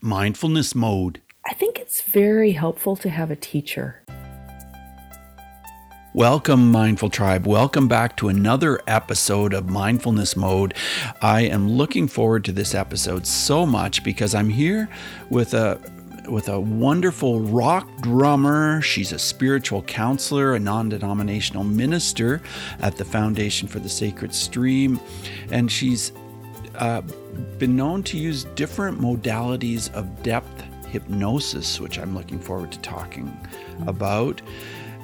mindfulness mode? I think it's very helpful to have a teacher. Welcome, Mindful Tribe. Welcome back to another episode of Mindfulness Mode. I am looking forward to this episode so much because I'm here with a with a wonderful rock drummer. She's a spiritual counselor, a non denominational minister at the Foundation for the Sacred Stream, and she's uh, been known to use different modalities of depth hypnosis, which I'm looking forward to talking about.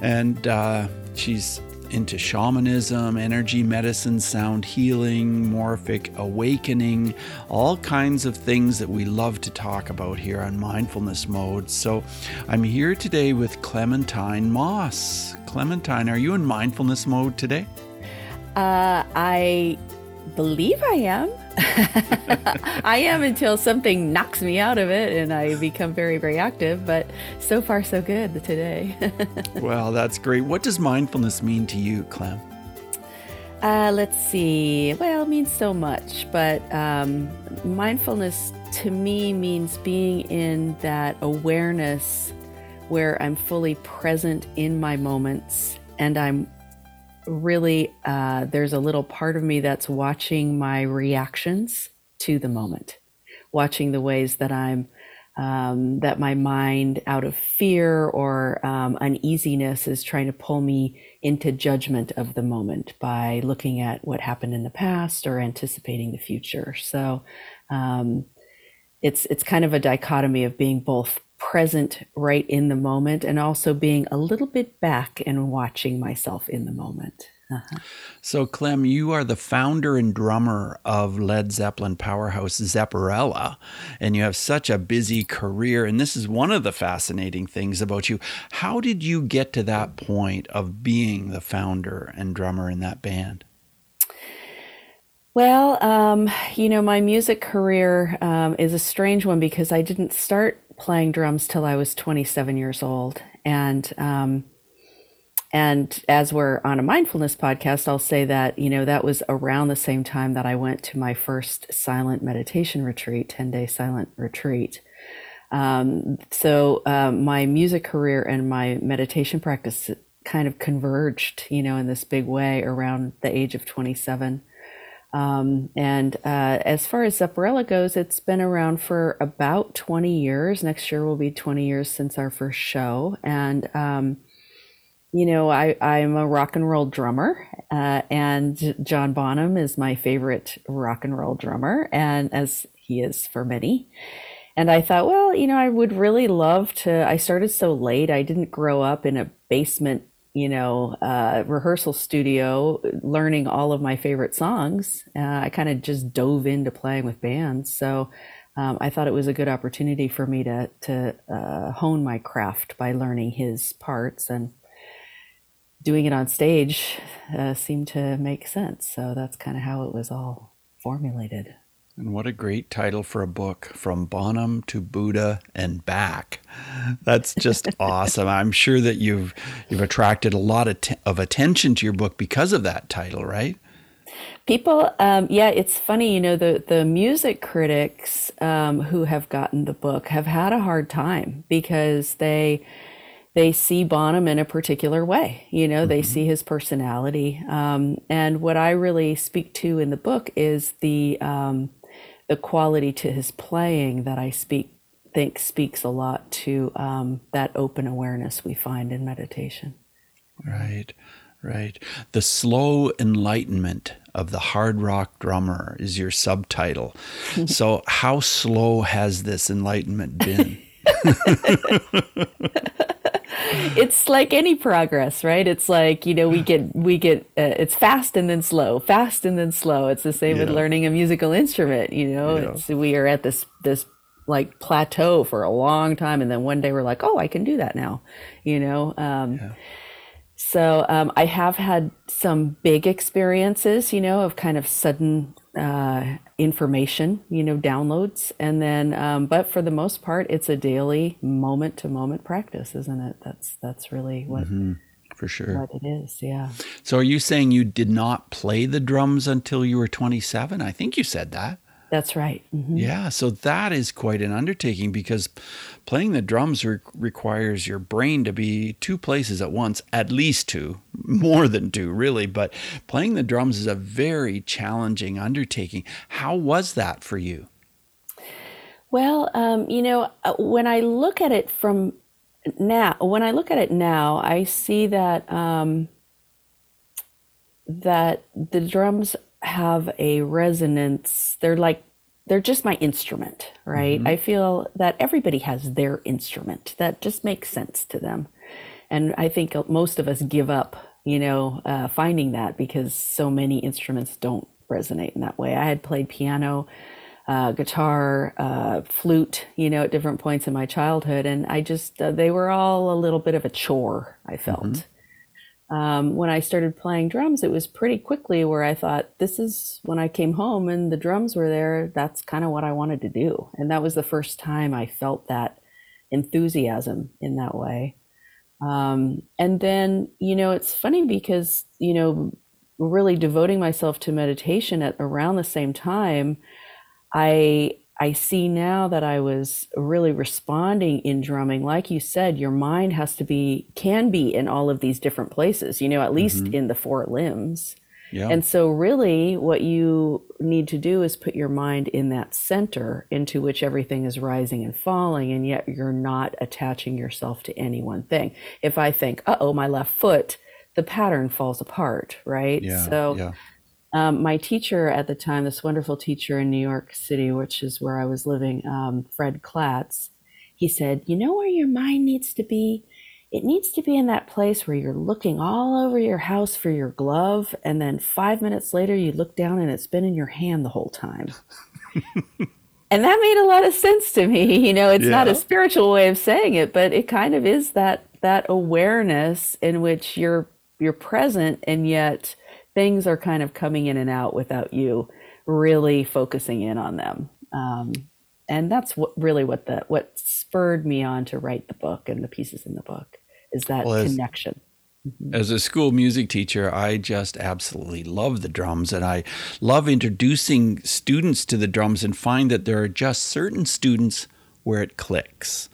And uh, she's into shamanism, energy medicine, sound healing, morphic awakening, all kinds of things that we love to talk about here on Mindfulness Mode. So I'm here today with Clementine Moss. Clementine, are you in mindfulness mode today? Uh, I believe I am. I am until something knocks me out of it and I become very, very active. But so far, so good today. well, that's great. What does mindfulness mean to you, Clem? Uh, let's see. Well, it means so much, but um, mindfulness to me means being in that awareness where I'm fully present in my moments and I'm really, uh, there's a little part of me that's watching my reactions to the moment, watching the ways that I'm, um, that my mind, out of fear or um, uneasiness, is trying to pull me into judgment of the moment by looking at what happened in the past or anticipating the future. So, um, it's it's kind of a dichotomy of being both present right in the moment and also being a little bit back and watching myself in the moment. Uh-huh. So, Clem, you are the founder and drummer of Led Zeppelin powerhouse Zepparella, and you have such a busy career. And this is one of the fascinating things about you. How did you get to that point of being the founder and drummer in that band? Well, um, you know, my music career um, is a strange one because I didn't start playing drums till I was 27 years old. And, um, and as we're on a mindfulness podcast, I'll say that, you know, that was around the same time that I went to my first silent meditation retreat, 10 day silent retreat. Um, so um, my music career and my meditation practice kind of converged, you know, in this big way around the age of 27. Um, and uh, as far as Zepparella goes, it's been around for about 20 years. Next year will be 20 years since our first show. And, um, you know, I, I'm a rock and roll drummer, uh, and John Bonham is my favorite rock and roll drummer, and as he is for many. And I thought, well, you know, I would really love to. I started so late. I didn't grow up in a basement you know, uh, rehearsal studio learning all of my favorite songs. Uh, I kind of just dove into playing with bands. So um, I thought it was a good opportunity for me to, to uh, hone my craft by learning his parts and doing it on stage uh, seemed to make sense. So that's kind of how it was all formulated. And what a great title for a book from Bonham to Buddha and back. That's just awesome. I'm sure that you've you've attracted a lot of, t- of attention to your book because of that title, right? People, um, yeah, it's funny. You know, the the music critics um, who have gotten the book have had a hard time because they they see Bonham in a particular way. You know, mm-hmm. they see his personality. Um, and what I really speak to in the book is the um, the quality to his playing that I speak think speaks a lot to um, that open awareness we find in meditation. Right, right. The slow enlightenment of the hard rock drummer is your subtitle. so, how slow has this enlightenment been? it's like any progress, right? It's like you know we get we get uh, it's fast and then slow, fast and then slow. It's the same yeah. with learning a musical instrument. You know, yeah. it's, we are at this this like plateau for a long time, and then one day we're like, oh, I can do that now. You know. Um, yeah. So um, I have had some big experiences, you know, of kind of sudden uh, information, you know, downloads. And then, um, but for the most part, it's a daily moment to moment practice, isn't it? That's, that's really what, mm-hmm. for sure. What it is. Yeah. So are you saying you did not play the drums until you were 27? I think you said that. That's right. Mm-hmm. Yeah, so that is quite an undertaking because playing the drums re- requires your brain to be two places at once, at least two, more than two, really. But playing the drums is a very challenging undertaking. How was that for you? Well, um, you know, uh, when I look at it from now, when I look at it now, I see that um, that the drums have a resonance. They're like they're just my instrument, right? Mm-hmm. I feel that everybody has their instrument that just makes sense to them. And I think most of us give up, you know, uh, finding that because so many instruments don't resonate in that way. I had played piano, uh, guitar, uh, flute, you know, at different points in my childhood, and I just, uh, they were all a little bit of a chore, I felt. Mm-hmm um, when I started playing drums, it was pretty quickly where I thought, this is when I came home and the drums were there. That's kind of what I wanted to do. And that was the first time I felt that enthusiasm in that way. Um, and then, you know, it's funny because, you know, really devoting myself to meditation at around the same time, I I see now that I was really responding in drumming. Like you said, your mind has to be, can be in all of these different places, you know, at least mm-hmm. in the four limbs. Yeah. And so, really, what you need to do is put your mind in that center into which everything is rising and falling, and yet you're not attaching yourself to any one thing. If I think, uh oh, my left foot, the pattern falls apart, right? Yeah, so, yeah. Um, my teacher at the time, this wonderful teacher in New York City, which is where I was living, um, Fred Klatz, he said, You know where your mind needs to be? It needs to be in that place where you're looking all over your house for your glove, and then five minutes later, you look down and it's been in your hand the whole time. and that made a lot of sense to me. You know, it's yeah. not a spiritual way of saying it, but it kind of is that that awareness in which you're you're present and yet things are kind of coming in and out without you really focusing in on them. Um, and that's what really what the what spurred me on to write the book and the pieces in the book is that well, connection. Mm-hmm. As a school music teacher, I just absolutely love the drums and I love introducing students to the drums and find that there are just certain students where it clicks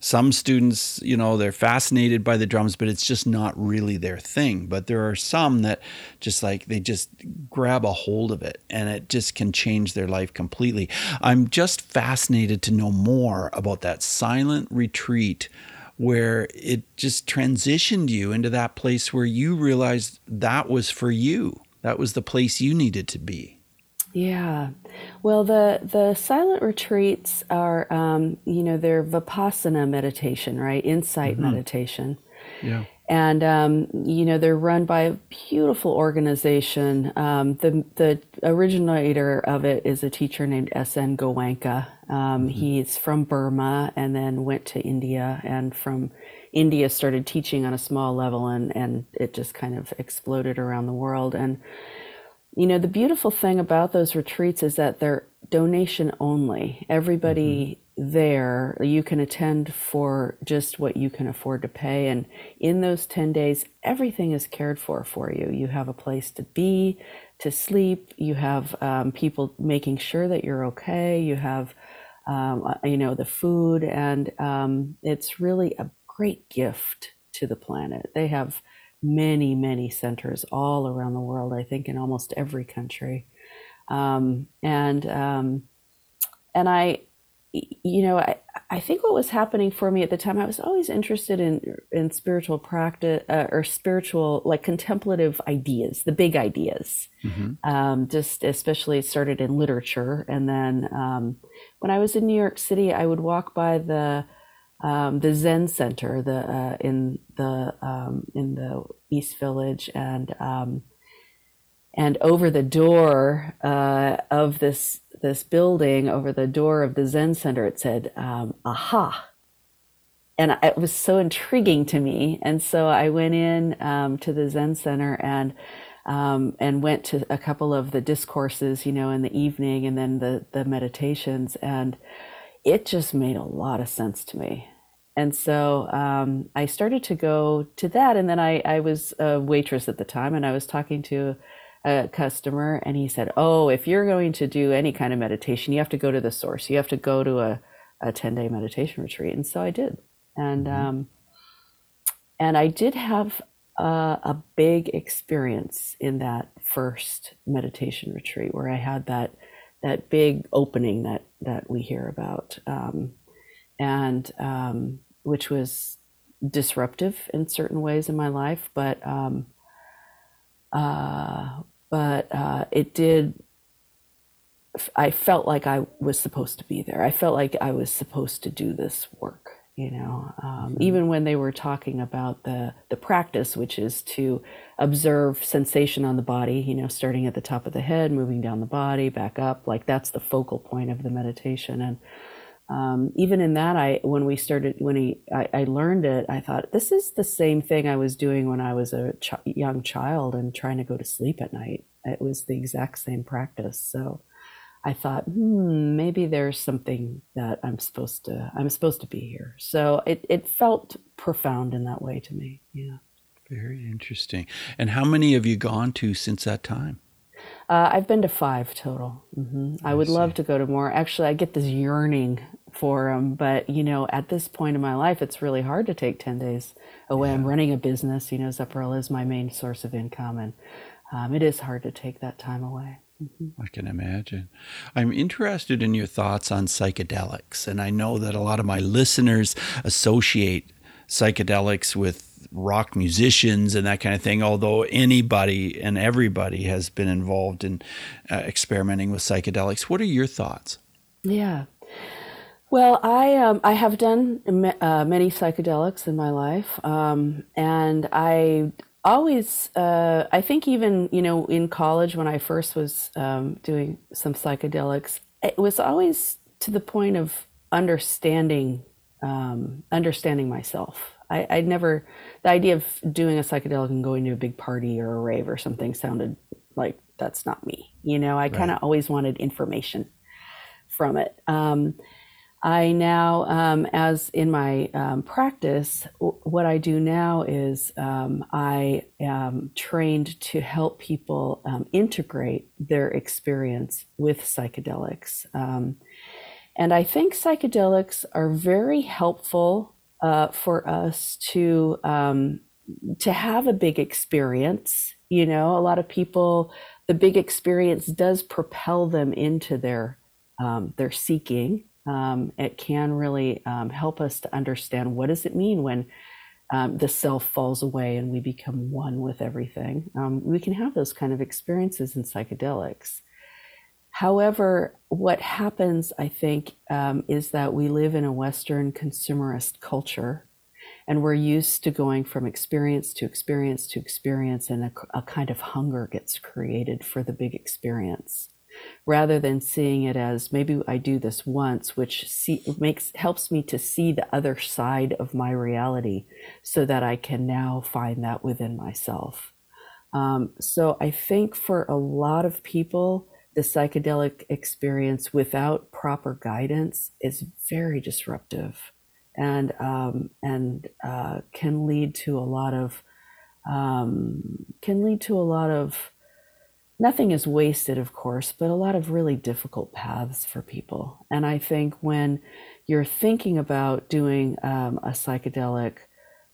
some students, you know, they're fascinated by the drums, but it's just not really their thing. But there are some that just like they just grab a hold of it and it just can change their life completely. I'm just fascinated to know more about that silent retreat where it just transitioned you into that place where you realized that was for you. That was the place you needed to be. Yeah. Well, the, the silent retreats are, um, you know, they're Vipassana meditation, right? Insight mm-hmm. meditation. Yeah. And, um, you know, they're run by a beautiful organization. Um, the, the originator of it is a teacher named S.N. Goenka. Um, mm-hmm. He's from Burma and then went to India and from India started teaching on a small level and, and it just kind of exploded around the world. And, you know, the beautiful thing about those retreats is that they're donation only. Everybody mm-hmm. there, you can attend for just what you can afford to pay. And in those 10 days, everything is cared for for you. You have a place to be, to sleep, you have um, people making sure that you're okay, you have, um, uh, you know, the food, and um, it's really a great gift to the planet. They have many, many centers all around the world, I think in almost every country. Um, and, um, and I, you know, I, I think what was happening for me at the time, I was always interested in, in spiritual practice uh, or spiritual, like contemplative ideas, the big ideas. Mm-hmm. Um, just especially it started in literature. And then um, when I was in New York City, I would walk by the, um, the Zen Center, the uh, in the um, in the East Village, and um, and over the door uh, of this this building, over the door of the Zen Center, it said um, "Aha," and it was so intriguing to me. And so I went in um, to the Zen Center and. Um, and went to a couple of the discourses, you know, in the evening, and then the the meditations, and it just made a lot of sense to me. And so um, I started to go to that. And then I, I was a waitress at the time, and I was talking to a customer, and he said, "Oh, if you're going to do any kind of meditation, you have to go to the source. You have to go to a a ten day meditation retreat." And so I did, and mm-hmm. um, and I did have a, a big experience in that first meditation retreat where I had that that big opening that that we hear about, um, and um, which was disruptive in certain ways in my life, but um, uh, but uh, it did. I felt like I was supposed to be there. I felt like I was supposed to do this work. You know, um, mm-hmm. even when they were talking about the the practice, which is to observe sensation on the body. You know, starting at the top of the head, moving down the body, back up. Like that's the focal point of the meditation, and um, even in that, I when we started when he I, I, learned it, I thought this is the same thing I was doing when I was a ch- young child and trying to go to sleep at night. It was the exact same practice. So I thought, hmm, maybe there's something that I'm supposed to I'm supposed to be here. So it it felt profound in that way to me. Yeah. Very interesting. And how many have you gone to since that time? Uh, I've been to five total. Mm-hmm. I, I, would see. love to go to more. Actually, I get this yearning for them, but you know, at this point in my life, it's really hard to take ten days away. Yeah. I'm running a business. You know, Zephyr is my main source of income, and um, it is hard to take that time away. Mm-hmm. I can imagine. I'm interested in your thoughts on psychedelics, and I know that a lot of my listeners associate psychedelics with rock musicians and that kind of thing, although anybody and everybody has been involved in uh, experimenting with psychedelics. What are your thoughts? Yeah. Well, I um, I have done uh, many psychedelics in my life, um, and I always uh, I think even you know in college when I first was um, doing some psychedelics, it was always to the point of understanding um, understanding myself. I, I'd never, the idea of doing a psychedelic and going to a big party or a rave or something sounded like that's not me. You know, I kind of always wanted information from it. Um, I now, um, as in my um, practice, w- what I do now is um, I am trained to help people um, integrate their experience with psychedelics. Um, and I think psychedelics are very helpful uh, for us to um, to have a big experience. You know, a lot of people, the big experience does propel them into their um, their seeking. Um, it can really um, help us to understand what does it mean when um, the self falls away and we become one with everything. Um, we can have those kind of experiences in psychedelics. However, what happens, I think, um, is that we live in a Western consumerist culture and we're used to going from experience to experience to experience, and a, a kind of hunger gets created for the big experience rather than seeing it as maybe I do this once, which see, makes helps me to see the other side of my reality, so that I can now find that within myself. Um, so I think for a lot of people, the psychedelic experience without proper guidance is very disruptive and um, and uh, can lead to a lot of um, can lead to a lot of nothing is wasted of course but a lot of really difficult paths for people and i think when you're thinking about doing um, a psychedelic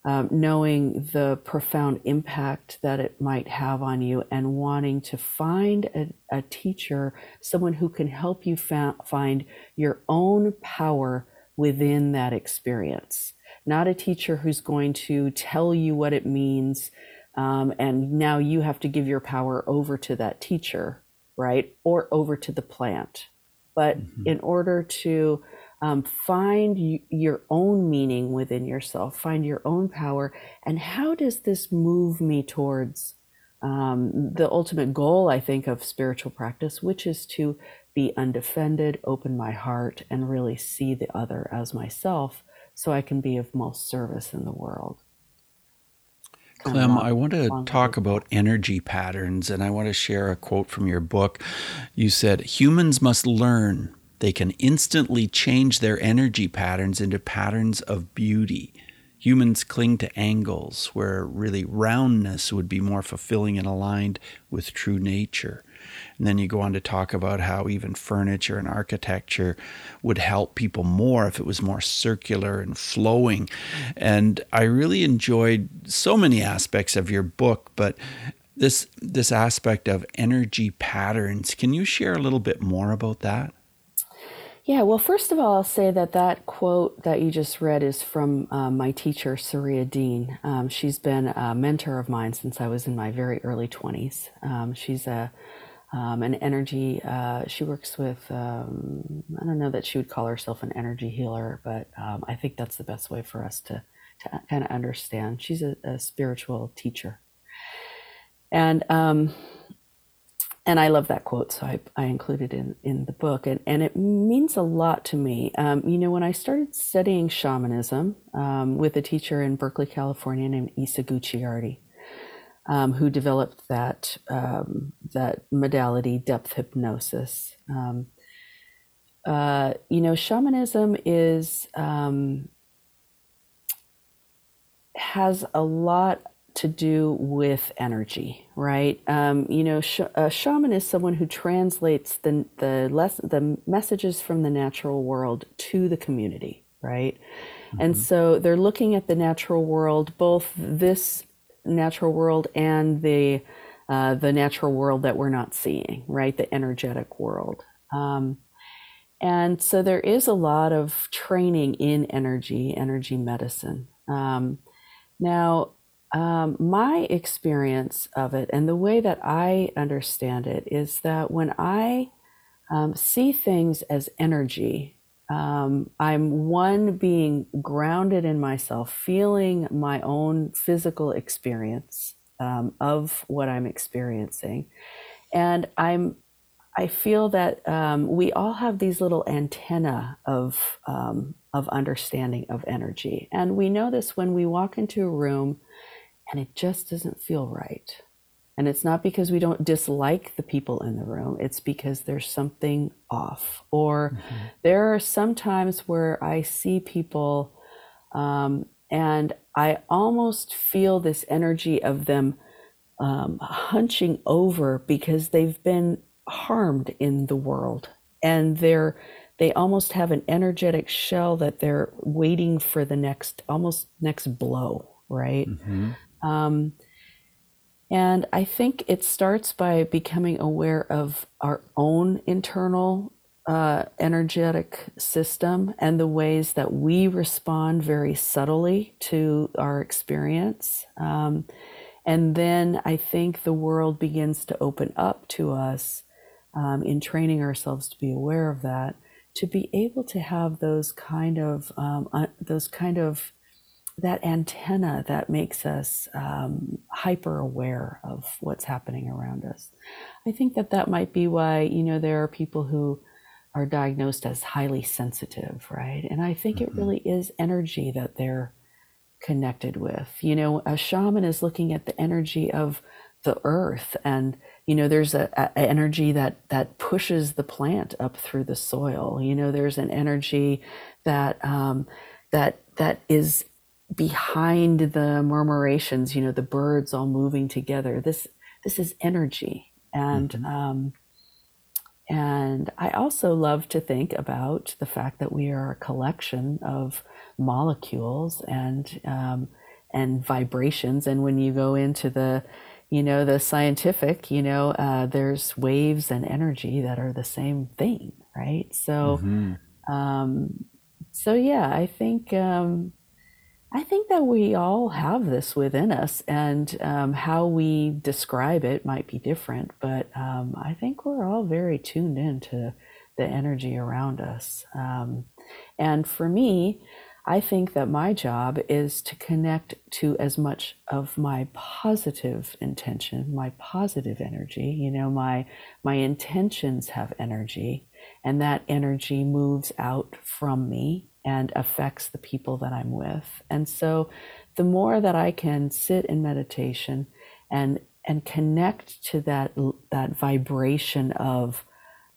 um, knowing the profound impact that it might have on you and wanting to find a, a teacher, someone who can help you fa- find your own power within that experience. Not a teacher who's going to tell you what it means, um, and now you have to give your power over to that teacher, right? Or over to the plant. But mm-hmm. in order to um, find y- your own meaning within yourself, find your own power, and how does this move me towards um, the ultimate goal, I think, of spiritual practice, which is to be undefended, open my heart, and really see the other as myself so I can be of most service in the world. Clem, I want to talk about energy patterns and I want to share a quote from your book. You said, Humans must learn they can instantly change their energy patterns into patterns of beauty. Humans cling to angles where really roundness would be more fulfilling and aligned with true nature. And then you go on to talk about how even furniture and architecture would help people more if it was more circular and flowing. And I really enjoyed so many aspects of your book, but this this aspect of energy patterns. Can you share a little bit more about that? Yeah, well, first of all, I'll say that that quote that you just read is from uh, my teacher, Saria Dean. Um, she's been a mentor of mine since I was in my very early 20s. Um, she's a um, an energy. Uh, she works with. Um, I don't know that she would call herself an energy healer, but um, I think that's the best way for us to to kind of understand. She's a, a spiritual teacher, and um, and I love that quote, so I, I included it in, in the book, and, and it means a lot to me. Um, you know, when I started studying shamanism um, with a teacher in Berkeley, California named Isa Gucciardi, um, who developed that um, that modality, depth hypnosis. Um, uh, you know, shamanism is um, has a lot to do with energy, right? Um, you know, sh- a shaman is someone who translates the the less the messages from the natural world to the community, right? Mm-hmm. And so they're looking at the natural world, both this natural world and the uh, the natural world that we're not seeing, right? The energetic world. Um, and so there is a lot of training in energy, energy medicine. Um, now, um, my experience of it and the way that I understand it is that when I um, see things as energy, um, I'm one being grounded in myself, feeling my own physical experience um, of what I'm experiencing, and I'm I feel that um, we all have these little antenna of um, of understanding of energy, and we know this when we walk into a room and it just doesn't feel right. And it's not because we don't dislike the people in the room, it's because there's something off. Or mm-hmm. there are some times where I see people um, and I almost feel this energy of them um, hunching over because they've been harmed in the world and they're they almost have an energetic shell that they're waiting for the next almost next blow right mm-hmm. Um, and I think it starts by becoming aware of our own internal uh, energetic system and the ways that we respond very subtly to our experience. Um, and then I think the world begins to open up to us um, in training ourselves to be aware of that, to be able to have those kind of um, uh, those kind of that antenna that makes us um, hyper aware of what's happening around us. I think that that might be why, you know, there are people who are diagnosed as highly sensitive, right? And I think mm-hmm. it really is energy that they're connected with. You know, a shaman is looking at the energy of the earth and you know there's a, a, energy that that pushes the plant up through the soil you know there's an energy that um, that that is behind the murmurations, you know, the birds all moving together. This this is energy, and mm-hmm. um, and I also love to think about the fact that we are a collection of molecules and um, and vibrations. And when you go into the you know the scientific, you know, uh, there's waves and energy that are the same thing, right? So. Mm-hmm. Um, so yeah, I think um, I think that we all have this within us, and um, how we describe it might be different, but um, I think we're all very tuned in to the energy around us. Um, and for me, I think that my job is to connect to as much of my positive intention, my positive energy. You know, my my intentions have energy, and that energy moves out from me and affects the people that I'm with. And so the more that I can sit in meditation and and connect to that that vibration of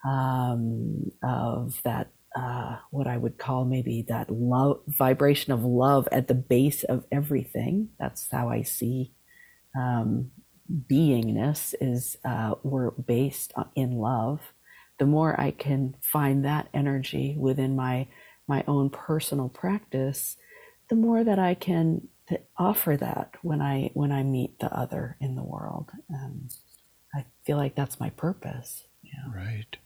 um, of that uh, what I would call maybe that love vibration of love at the base of everything. That's how I see um, beingness is uh, we're based in love. The more I can find that energy within my my own personal practice, the more that I can offer that when I when I meet the other in the world. Um, I feel like that's my purpose. Yeah. Right.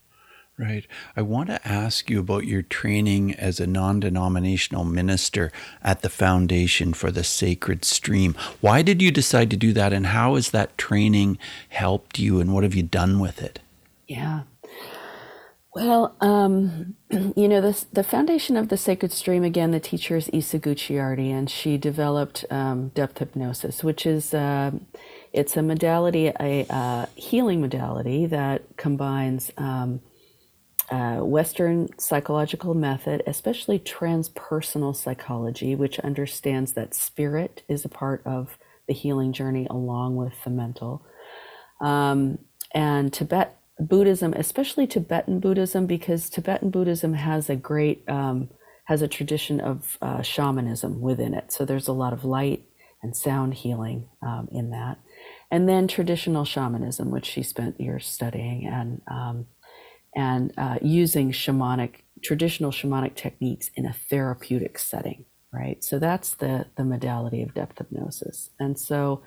Right. I want to ask you about your training as a non denominational minister at the Foundation for the Sacred Stream. Why did you decide to do that, and how has that training helped you, and what have you done with it? Yeah. Well, um, you know, this, the foundation of the Sacred Stream, again, the teacher is Isa Gucciardi, and she developed um, depth hypnosis, which is uh, it's a modality, a uh, healing modality that combines um, uh, Western psychological method, especially transpersonal psychology, which understands that spirit is a part of the healing journey along with the mental, um, and Tibet Buddhism, especially Tibetan Buddhism, because Tibetan Buddhism has a great um, has a tradition of uh, shamanism within it. So there's a lot of light and sound healing um, in that, and then traditional shamanism, which she spent years studying and um, and uh, using shamanic traditional shamanic techniques in a therapeutic setting. Right. So that's the the modality of depth hypnosis, and so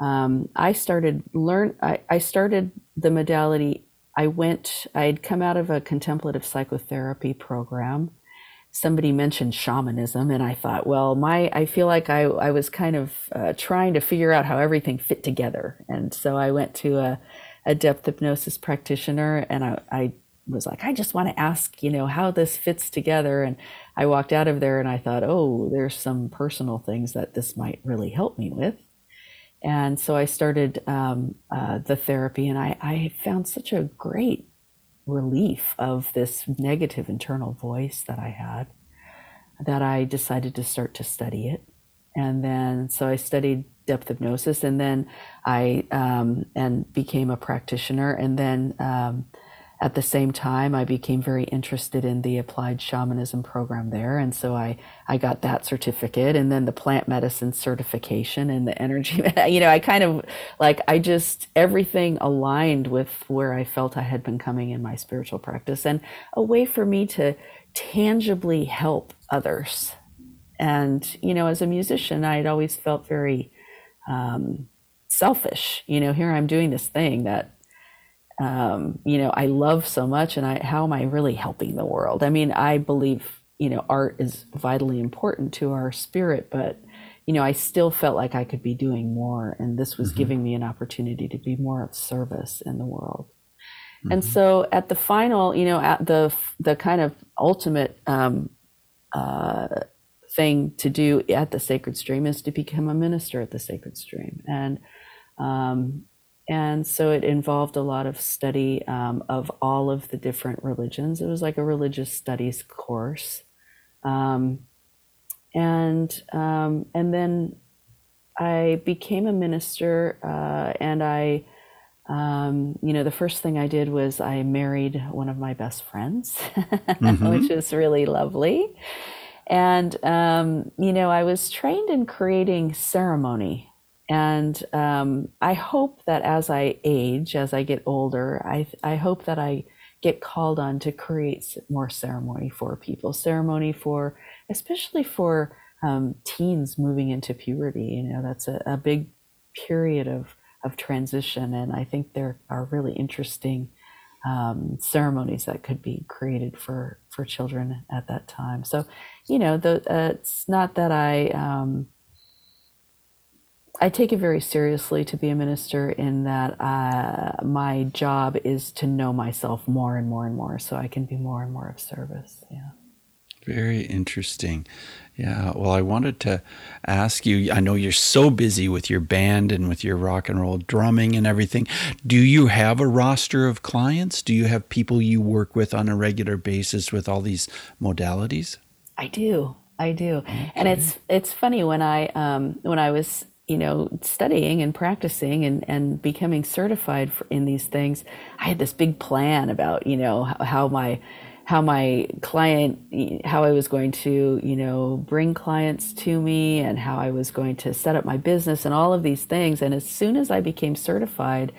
um, I started learn. I, I started the modality. I went. I had come out of a contemplative psychotherapy program. Somebody mentioned shamanism, and I thought, well, my I feel like I I was kind of uh, trying to figure out how everything fit together, and so I went to a, a depth hypnosis practitioner, and I, I was like, I just want to ask, you know, how this fits together. And I walked out of there and I thought, oh, there's some personal things that this might really help me with. And so I started um, uh, the therapy, and I, I found such a great relief of this negative internal voice that I had that I decided to start to study it. And then, so I studied depth hypnosis, and then I um, and became a practitioner, and then um, at the same time, I became very interested in the applied shamanism program there. And so I, I got that certificate and then the plant medicine certification and the energy. You know, I kind of like, I just, everything aligned with where I felt I had been coming in my spiritual practice and a way for me to tangibly help others. And, you know, as a musician, I had always felt very um, selfish. You know, here I'm doing this thing that um, you know, I love so much, and I how am I really helping the world? I mean, I believe you know art is vitally important to our spirit, but you know, I still felt like I could be doing more, and this was mm-hmm. giving me an opportunity to be more of service in the world. Mm-hmm. And so, at the final, you know, at the the kind of ultimate um, uh, thing to do at the Sacred Stream is to become a minister at the Sacred Stream, and um, and so it involved a lot of study um, of all of the different religions. It was like a religious studies course, um, and um, and then I became a minister, uh, and I, um, you know, the first thing I did was I married one of my best friends, mm-hmm. which is really lovely. And um, you know, I was trained in creating ceremony and um, I hope that as I age, as I get older, I, I hope that I get called on to create more ceremony for people, ceremony for, especially for um, teens moving into puberty. You know, that's a, a big period of, of transition. And I think there are really interesting um, ceremonies that could be created for, for children at that time. So, you know, the, uh, it's not that I, um, I take it very seriously to be a minister in that uh, my job is to know myself more and more and more so I can be more and more of service. Yeah. Very interesting. Yeah. Well, I wanted to ask you I know you're so busy with your band and with your rock and roll drumming and everything. Do you have a roster of clients? Do you have people you work with on a regular basis with all these modalities? I do. I do. Okay. And it's it's funny when I um, when I was you know, studying and practicing and, and becoming certified for, in these things, I had this big plan about, you know, how, how my how my client, how I was going to, you know, bring clients to me and how I was going to set up my business and all of these things. And as soon as I became certified,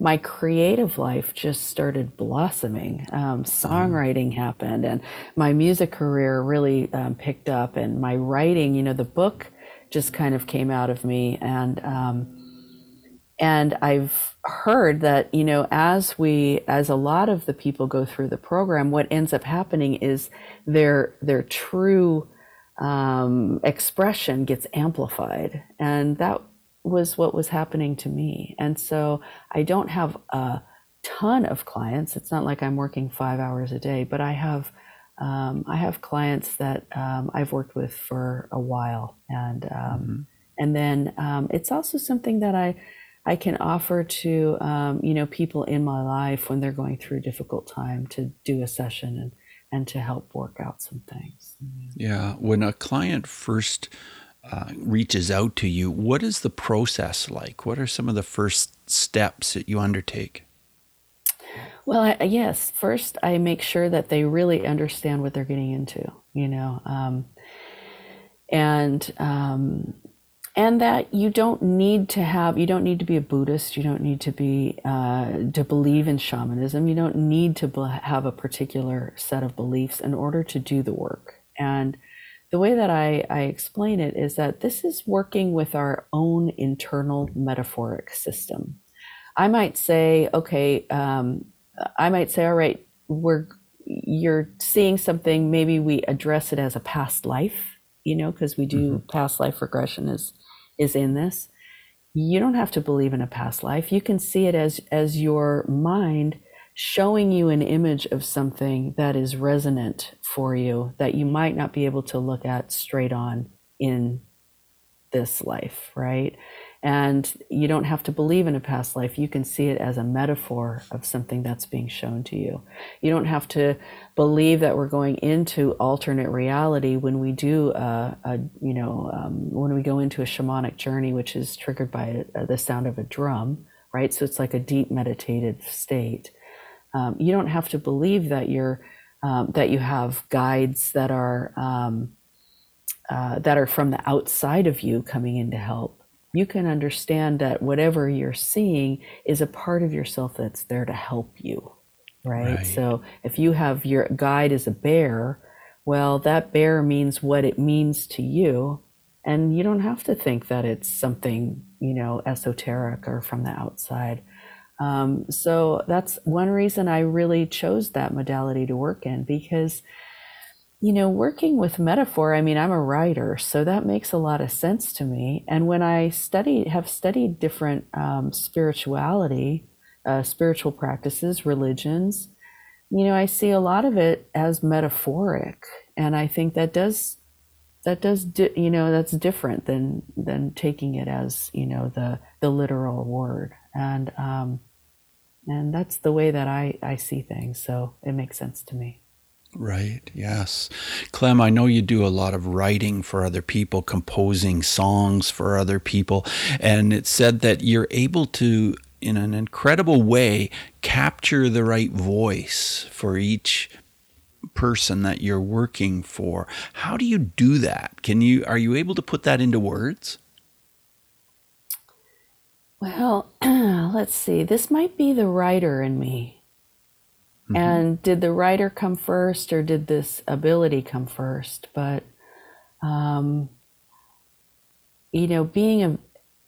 my creative life just started blossoming. Um, songwriting happened, and my music career really um, picked up, and my writing, you know, the book just kind of came out of me, and um, and I've heard that you know as we as a lot of the people go through the program, what ends up happening is their their true um, expression gets amplified, and that was what was happening to me. And so I don't have a ton of clients. It's not like I'm working five hours a day, but I have um, I have clients that um, I've worked with for a while, and um, mm-hmm. and then um, it's also something that I I can offer to um, you know people in my life when they're going through a difficult time to do a session and and to help work out some things. Yeah, when a client first uh, reaches out to you, what is the process like? What are some of the first steps that you undertake? Well, I, yes. First, I make sure that they really understand what they're getting into, you know, um, and um, and that you don't need to have, you don't need to be a Buddhist, you don't need to be uh, to believe in shamanism, you don't need to have a particular set of beliefs in order to do the work, and the way that I, I explain it is that this is working with our own internal metaphoric system. I might say, okay, um, I might say, all right, we're you're seeing something. Maybe we address it as a past life, you know, because we do mm-hmm. past life regression is is in this. You don't have to believe in a past life. You can see it as as your mind showing you an image of something that is resonant for you that you might not be able to look at straight on in this life, right? And you don't have to believe in a past life. You can see it as a metaphor of something that's being shown to you. You don't have to believe that we're going into alternate reality when we do, a, a you know, um, when we go into a shamanic journey, which is triggered by a, the sound of a drum, right? So it's like a deep meditative state. Um, you don't have to believe that you're um, that you have guides that are um, uh, that are from the outside of you coming in to help. You can understand that whatever you're seeing is a part of yourself that's there to help you, right? right? So if you have your guide as a bear, well, that bear means what it means to you, and you don't have to think that it's something you know esoteric or from the outside. Um, so that's one reason I really chose that modality to work in because, you know, working with metaphor, I mean, I'm a writer, so that makes a lot of sense to me. And when I study, have studied different um, spirituality, uh, spiritual practices, religions, you know, I see a lot of it as metaphoric, and I think that does that does di- you know that's different than than taking it as you know the the literal word and um, and that's the way that I, I see things. So it makes sense to me. Right, yes. Clem, I know you do a lot of writing for other people, composing songs for other people. And it said that you're able to, in an incredible way, capture the right voice for each person that you're working for. How do you do that? Can you are you able to put that into words? Well, let's see. This might be the writer in me. Mm-hmm. And did the writer come first or did this ability come first? But, um, you know, being a,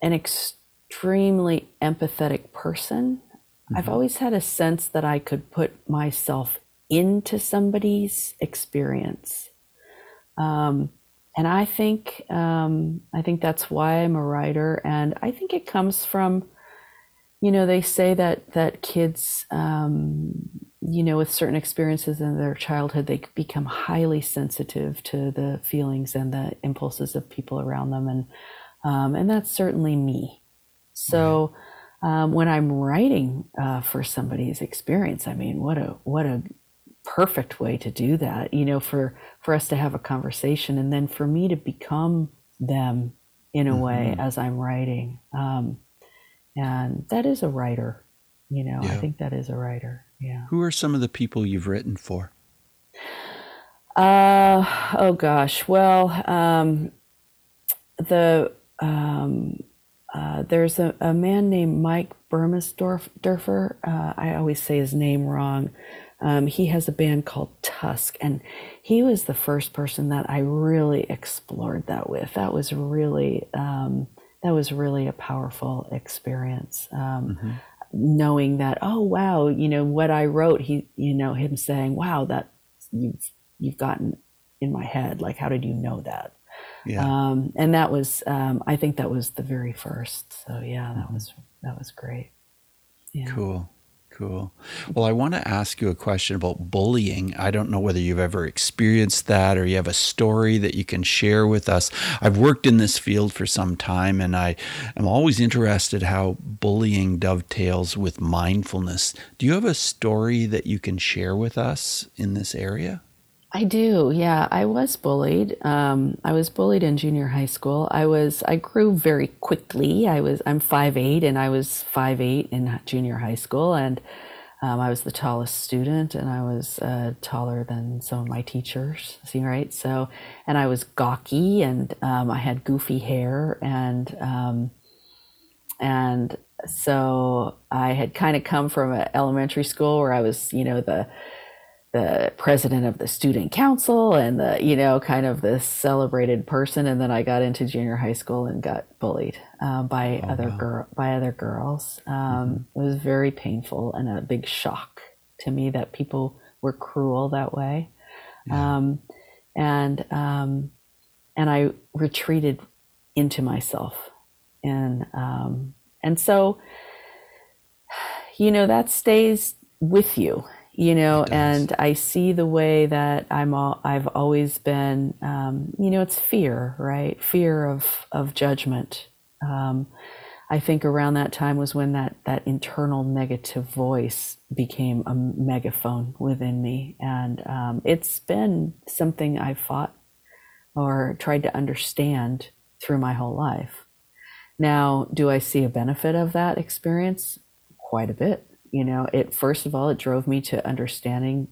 an extremely empathetic person, mm-hmm. I've always had a sense that I could put myself into somebody's experience. Um, and I think um, I think that's why I'm a writer, and I think it comes from, you know, they say that that kids, um, you know, with certain experiences in their childhood, they become highly sensitive to the feelings and the impulses of people around them, and um, and that's certainly me. So. Um, when I'm writing uh, for somebody's experience, I mean, what a what a perfect way to do that you know for for us to have a conversation and then for me to become them in a mm-hmm. way as i'm writing um, and that is a writer you know yeah. i think that is a writer yeah who are some of the people you've written for Uh, oh gosh. Well, um, the um, uh, there's a, a man named Mike Burmersdorfer. Uh, I always say his name wrong. Um, he has a band called Tusk, and he was the first person that I really explored that with. That was really um, that was really a powerful experience. Um, mm-hmm. Knowing that, oh wow, you know what I wrote. He, you know, him saying, "Wow, that you've you've gotten in my head. Like, how did you know that?" Yeah. Um, and that was, um, I think that was the very first. So yeah, that mm-hmm. was that was great. Yeah. Cool. Cool. Well, I want to ask you a question about bullying. I don't know whether you've ever experienced that or you have a story that you can share with us. I've worked in this field for some time and I am always interested how bullying dovetails with mindfulness. Do you have a story that you can share with us in this area? I do. Yeah, I was bullied. Um, I was bullied in junior high school. I was. I grew very quickly. I was. I'm five eight, and I was five eight in junior high school, and um, I was the tallest student, and I was uh, taller than some of my teachers. See, right? So, and I was gawky, and um, I had goofy hair, and um, and so I had kind of come from an elementary school where I was, you know, the the president of the student council and the you know kind of this celebrated person and then i got into junior high school and got bullied uh, by oh, other wow. girl by other girls um, mm-hmm. it was very painful and a big shock to me that people were cruel that way yeah. um, and um, and i retreated into myself and um, and so you know that stays with you you know and i see the way that i'm all i've always been um, you know it's fear right? Fear of of judgment. Um, i think around that time was when that that internal negative voice became a megaphone within me. And um, it's been something i've fought or tried to understand through my whole life. Now do i see a benefit of that experience? Quite a bit you know it first of all it drove me to understanding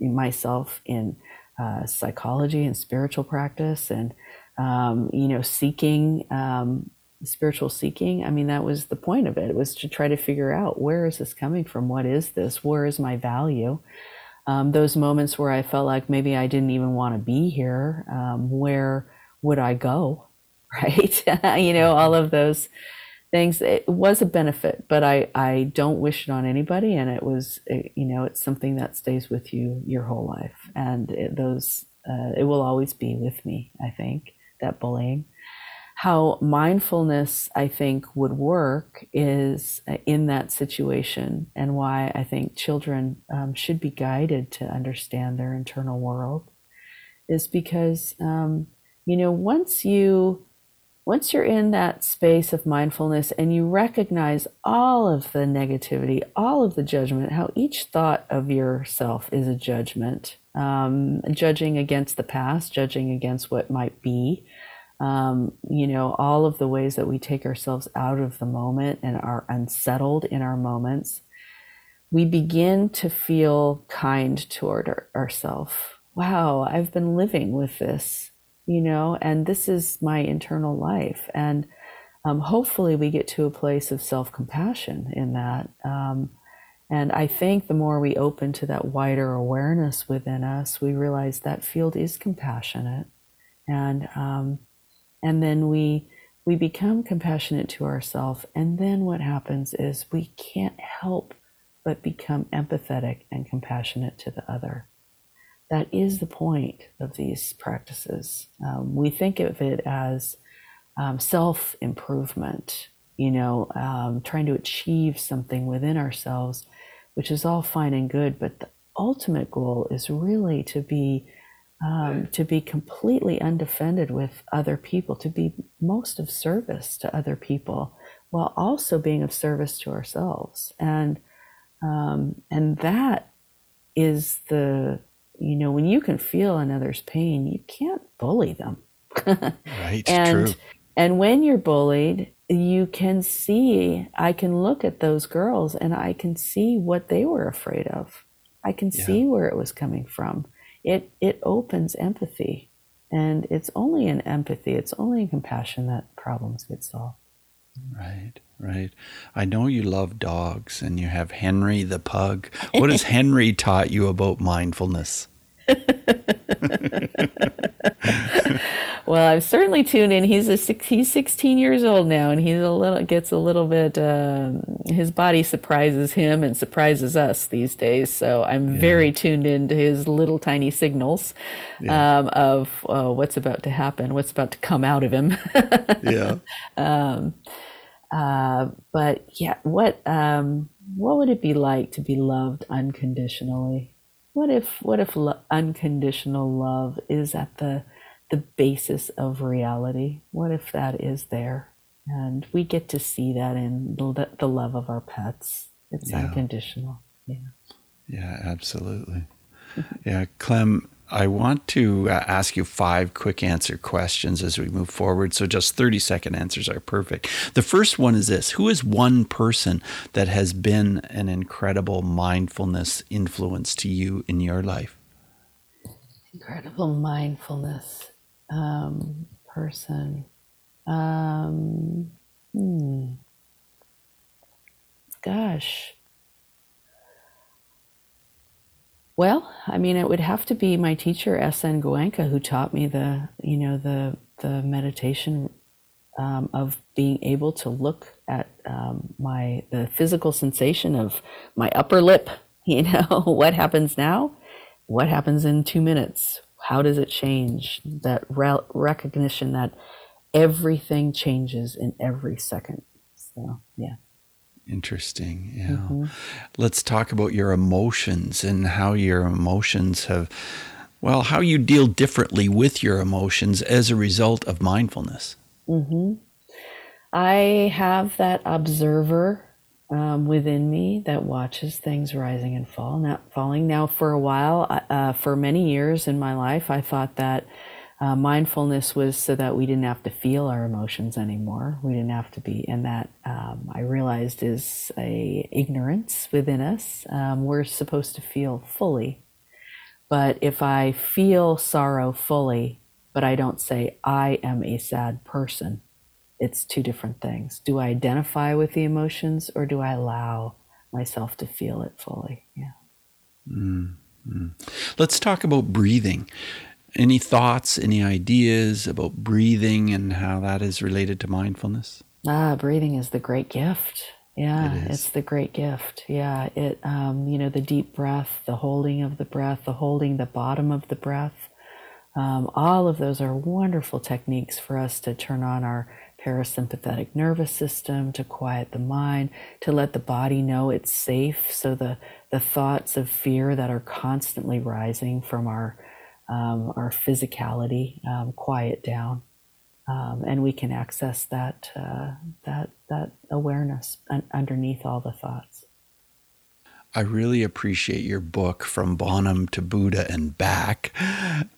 myself in uh, psychology and spiritual practice and um, you know seeking um, spiritual seeking. I mean that was the point of it it was to try to figure out where is this coming from? What is this? Where is my value? Um, those moments where i felt like maybe i didn't even want to be here um, where would i go? Right? You know all of those things. It was a benefit, but I, I don't wish it on anybody. And it was, it, you know, it's something that stays with you your whole life. And it, those, uh, it will always be with me, I think, that bullying. How mindfulness, I think, would work is uh, in that situation, and why I think children um, should be guided to understand their internal world is because, um, you know, once you once you're in that space of mindfulness and you recognize all of the negativity, all of the judgment, how each thought of yourself is a judgment, um, judging against the past, judging against what might be, um, you know, all of the ways that we take ourselves out of the moment and are unsettled in our moments, we begin to feel kind toward our, ourselves. Wow, I've been living with this you know, and this is my internal life. And um, hopefully we get to a place of self compassion in that. Um, and I think the more we open to that wider awareness within us, we realize that field is compassionate. And, um, and then we, we become compassionate to ourselves. And then what happens is we can't help but become empathetic and compassionate to the other that is the point of these practices. Um, we think of it as um, self improvement, you know, um, trying to achieve something within ourselves, which is all fine and good. But the ultimate goal is really to be um, to be completely undefended with other people, to be most of service to other people, while also being of service to ourselves. And um, and that is the you know, when you can feel another's pain, you can't bully them. right. And true. and when you're bullied, you can see, I can look at those girls and I can see what they were afraid of. I can yeah. see where it was coming from. it it opens empathy, and it's only in empathy, it's only in compassion that problems get solved. Right, right. I know you love dogs, and you have Henry the pug. What has Henry taught you about mindfulness? well, I've certainly tuned in. He's a he's 16 years old now, and he's a little gets a little bit. Uh, his body surprises him and surprises us these days. So I'm yeah. very tuned into his little tiny signals yeah. um, of uh, what's about to happen, what's about to come out of him. yeah. Um, uh, but yeah, what um, what would it be like to be loved unconditionally? What if what if lo- unconditional love is at the the basis of reality? What if that is there? And we get to see that in the, the love of our pets. It's yeah. unconditional. Yeah. Yeah, absolutely. yeah, Clem, I want to uh, ask you five quick answer questions as we move forward. So, just 30 second answers are perfect. The first one is this Who is one person that has been an incredible mindfulness influence to you in your life? Incredible mindfulness um, person. Um, hmm. Gosh. Well, I mean, it would have to be my teacher, S.N. Goenka, who taught me the, you know, the the meditation um, of being able to look at um, my the physical sensation of my upper lip. You know, what happens now? What happens in two minutes? How does it change? That re- recognition that everything changes in every second. So, yeah. Interesting. Yeah. Mm-hmm. Let's talk about your emotions and how your emotions have, well, how you deal differently with your emotions as a result of mindfulness. Mm-hmm. I have that observer um, within me that watches things rising and fall, not falling. Now, for a while, uh, uh, for many years in my life, I thought that uh, mindfulness was so that we didn't have to feel our emotions anymore. We didn't have to be, and that um, I realized is a ignorance within us. Um, we're supposed to feel fully, but if I feel sorrow fully, but I don't say I am a sad person, it's two different things. Do I identify with the emotions or do I allow myself to feel it fully? Yeah. Mm-hmm. Let's talk about breathing. Any thoughts, any ideas about breathing and how that is related to mindfulness? Ah, breathing is the great gift. Yeah, it it's the great gift. Yeah, it um, you know the deep breath, the holding of the breath, the holding the bottom of the breath. Um, all of those are wonderful techniques for us to turn on our parasympathetic nervous system, to quiet the mind, to let the body know it's safe. So the, the thoughts of fear that are constantly rising from our, um, our physicality um, quiet down. Um, and we can access that, uh, that, that awareness un- underneath all the thoughts. I really appreciate your book, From Bonham to Buddha and Back.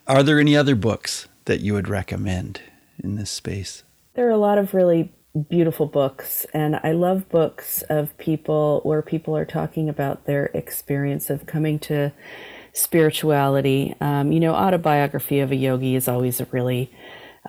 Are there any other books that you would recommend in this space? There are a lot of really beautiful books, and I love books of people where people are talking about their experience of coming to spirituality. Um, you know, autobiography of a yogi is always really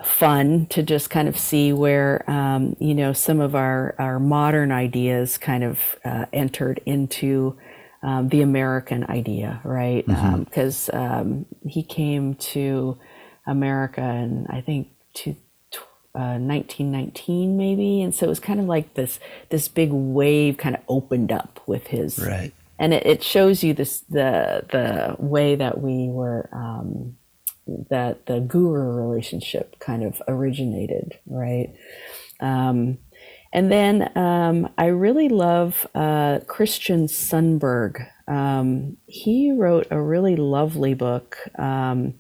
fun to just kind of see where um, you know some of our our modern ideas kind of uh, entered into um, the American idea, right? Because mm-hmm. Um, um, he came to America in I think 1919 uh, maybe and so it was kind of like this this big wave kind of opened up with his right and it, it shows you this the the way that we were um, that the guru relationship kind of originated right um, and then um, I really love uh, Christian Sundberg. Um, he wrote a really lovely book um,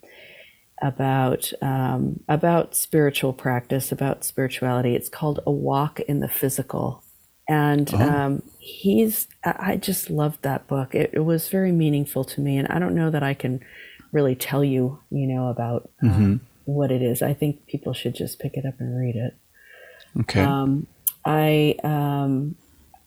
about um, about spiritual practice, about spirituality. It's called A Walk in the Physical, and oh. He's. I just loved that book. It, it, was very meaningful to me, and I don't know that I can really tell you, you know, about um, mm-hmm. what it is. I think people should just pick it up and read it. Okay. Um, I um,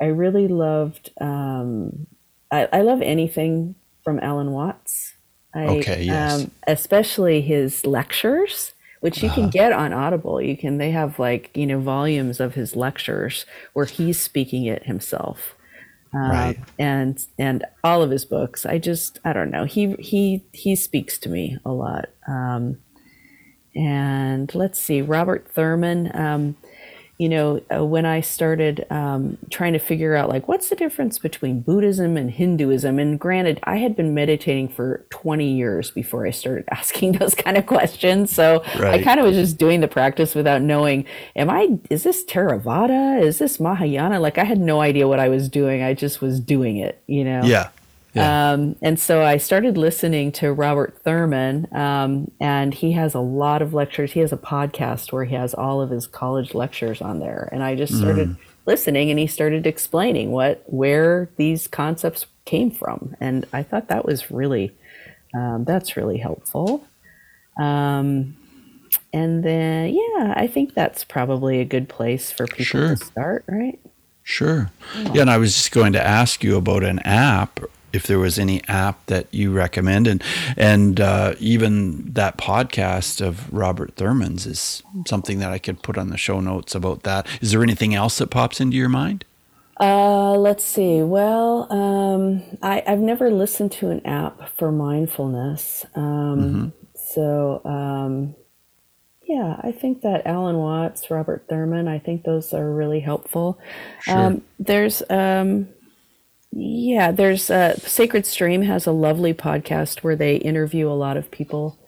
I really loved. Um, I, I love anything from Alan Watts. I, Okay, yes. Um, especially his lectures, which you Uh-huh. can get on Audible. You can. They have like you know volumes of his lectures where he's speaking it himself. Um, Right. And and all of his books. I just I don't know. He he he speaks to me a lot. Um, and let's see, Robert Thurman. Um, you know, uh, when I started um, trying to figure out like what's the difference between Buddhism and Hinduism, and granted, I had been meditating for 20 years before I started asking those kind of questions. So I kind of was just doing the practice without knowing, am I, is this Theravada? Is this Mahayana? Like I had no idea what I was doing. I just was doing it, you know? Yeah. Yeah. Um, and so I started listening to Robert Thurman, um, and he has a lot of lectures. He has a podcast where he has all of his college lectures on there. And I just started listening, and he started explaining what where these concepts came from, and I thought that was really um, that's really helpful. Um, and then, yeah, I think that's probably a good place for people Sure. to start, right? Sure. Yeah, and I was just going to ask you about an app, if there was any app that you recommend, and and uh, even that podcast of Robert Thurman's is something that I could put on the show notes about that. Is there anything else that pops into your mind? Uh, let's see. Well, um, I, I've never listened to an app for mindfulness. Um, So, um, yeah, I think that Alan Watts, Robert Thurman, I think those are really helpful. Um, there's, um, yeah, there's uh, Sacred Stream has a lovely podcast where they interview a lot of people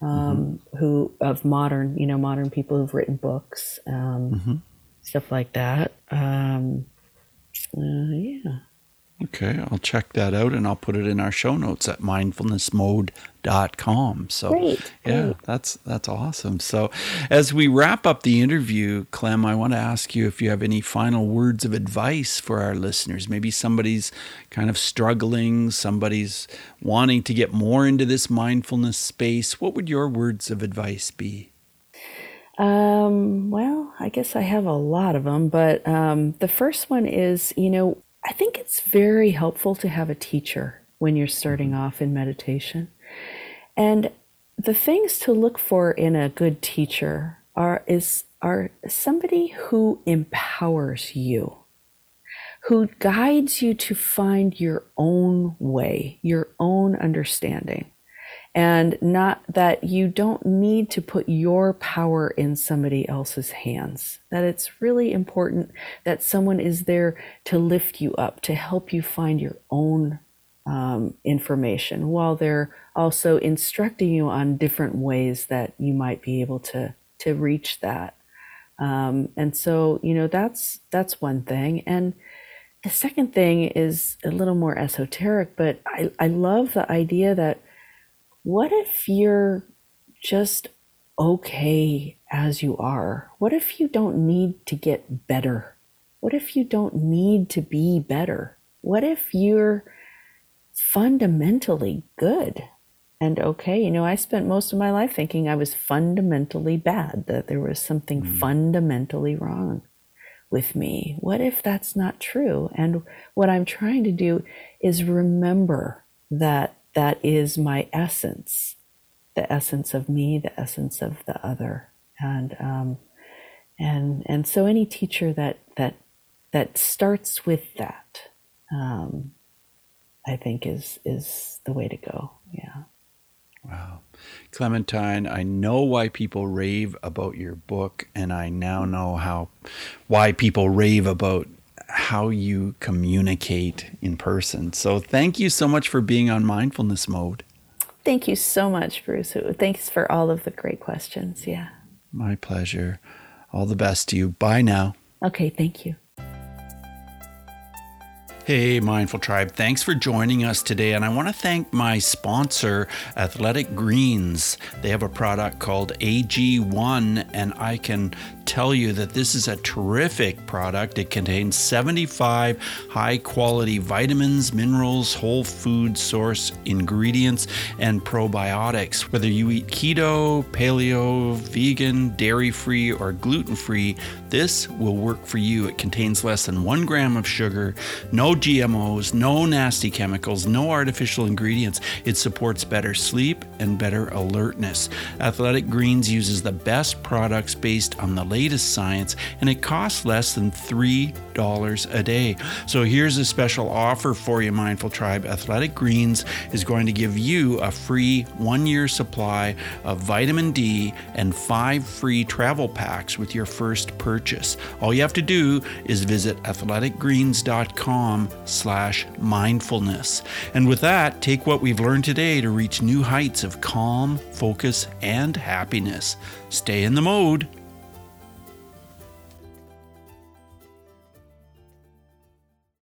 um, who of modern, you know, modern people who've written books, um, stuff like that. Um, uh, yeah. Okay, I'll check that out and I'll put it in our show notes at mindfulnessmode.com. So Great, yeah, great. that's that's awesome. So as we wrap up the interview, Clem, I want to ask you if you have any final words of advice for our listeners. Maybe somebody's kind of struggling, somebody's wanting to get more into this mindfulness space. What would your words of advice be? Um, well, I guess I have a lot of them, but um, the first one is, you know, I think it's very helpful to have a teacher when you're starting mm-hmm. off in meditation. And the things to look for in a good teacher are is are somebody who empowers you, who guides you to find your own way, your own understanding and not that you don't need to put your power in somebody else's hands. That it's really important that someone is there to lift you up, to help you find your own um, information, while they're also instructing you on different ways that you might be able to to reach that. Um, and so, you know, that's that's one thing. And the second thing is a little more esoteric, but I, I love the idea that what if you're just okay as you are? What if you don't need to get better? What if you don't need to be better? What if you're fundamentally good and okay? You know, I spent most of my life thinking I was fundamentally bad, that there was something mm-hmm. fundamentally wrong with me. What if that's not true? And what I'm trying to do is remember that that is my essence, the essence of me, the essence of the other, and um, and and so any teacher that that that starts with that, um, I think is is the way to go. Yeah. Wow. Clementine, I know why people rave about your book, and I now know how why people rave about how you communicate in person. So thank you so much for being on mindfulness mode. Thank you so much, Bruce. Thanks for all of the great questions. Yeah. My pleasure. All the best to you. Bye now. Okay. Thank you. Hey, Mindful Tribe, thanks for joining us today. And I want to thank my sponsor, Athletic Greens. They have a product called AG1, and I can tell you that this is a terrific product. It contains 75 high quality vitamins, minerals, whole food source ingredients, and probiotics. Whether you eat keto, paleo, vegan, dairy free, or gluten free, this will work for you. It contains less than one gram of sugar, no GMOs, no nasty chemicals, no artificial ingredients. It supports better sleep and better alertness. Athletic Greens uses the best products based on the latest science, and it costs less than $3 a day. So here's a special offer for you, Mindful Tribe. Athletic Greens is going to give you a free one year supply of vitamin D and five free travel packs with your first purchase. All you have to do is visit athleticgreens.com slash mindfulness. And with that, take what we've learned today to reach new heights of calm, focus, and happiness. Stay in the mode.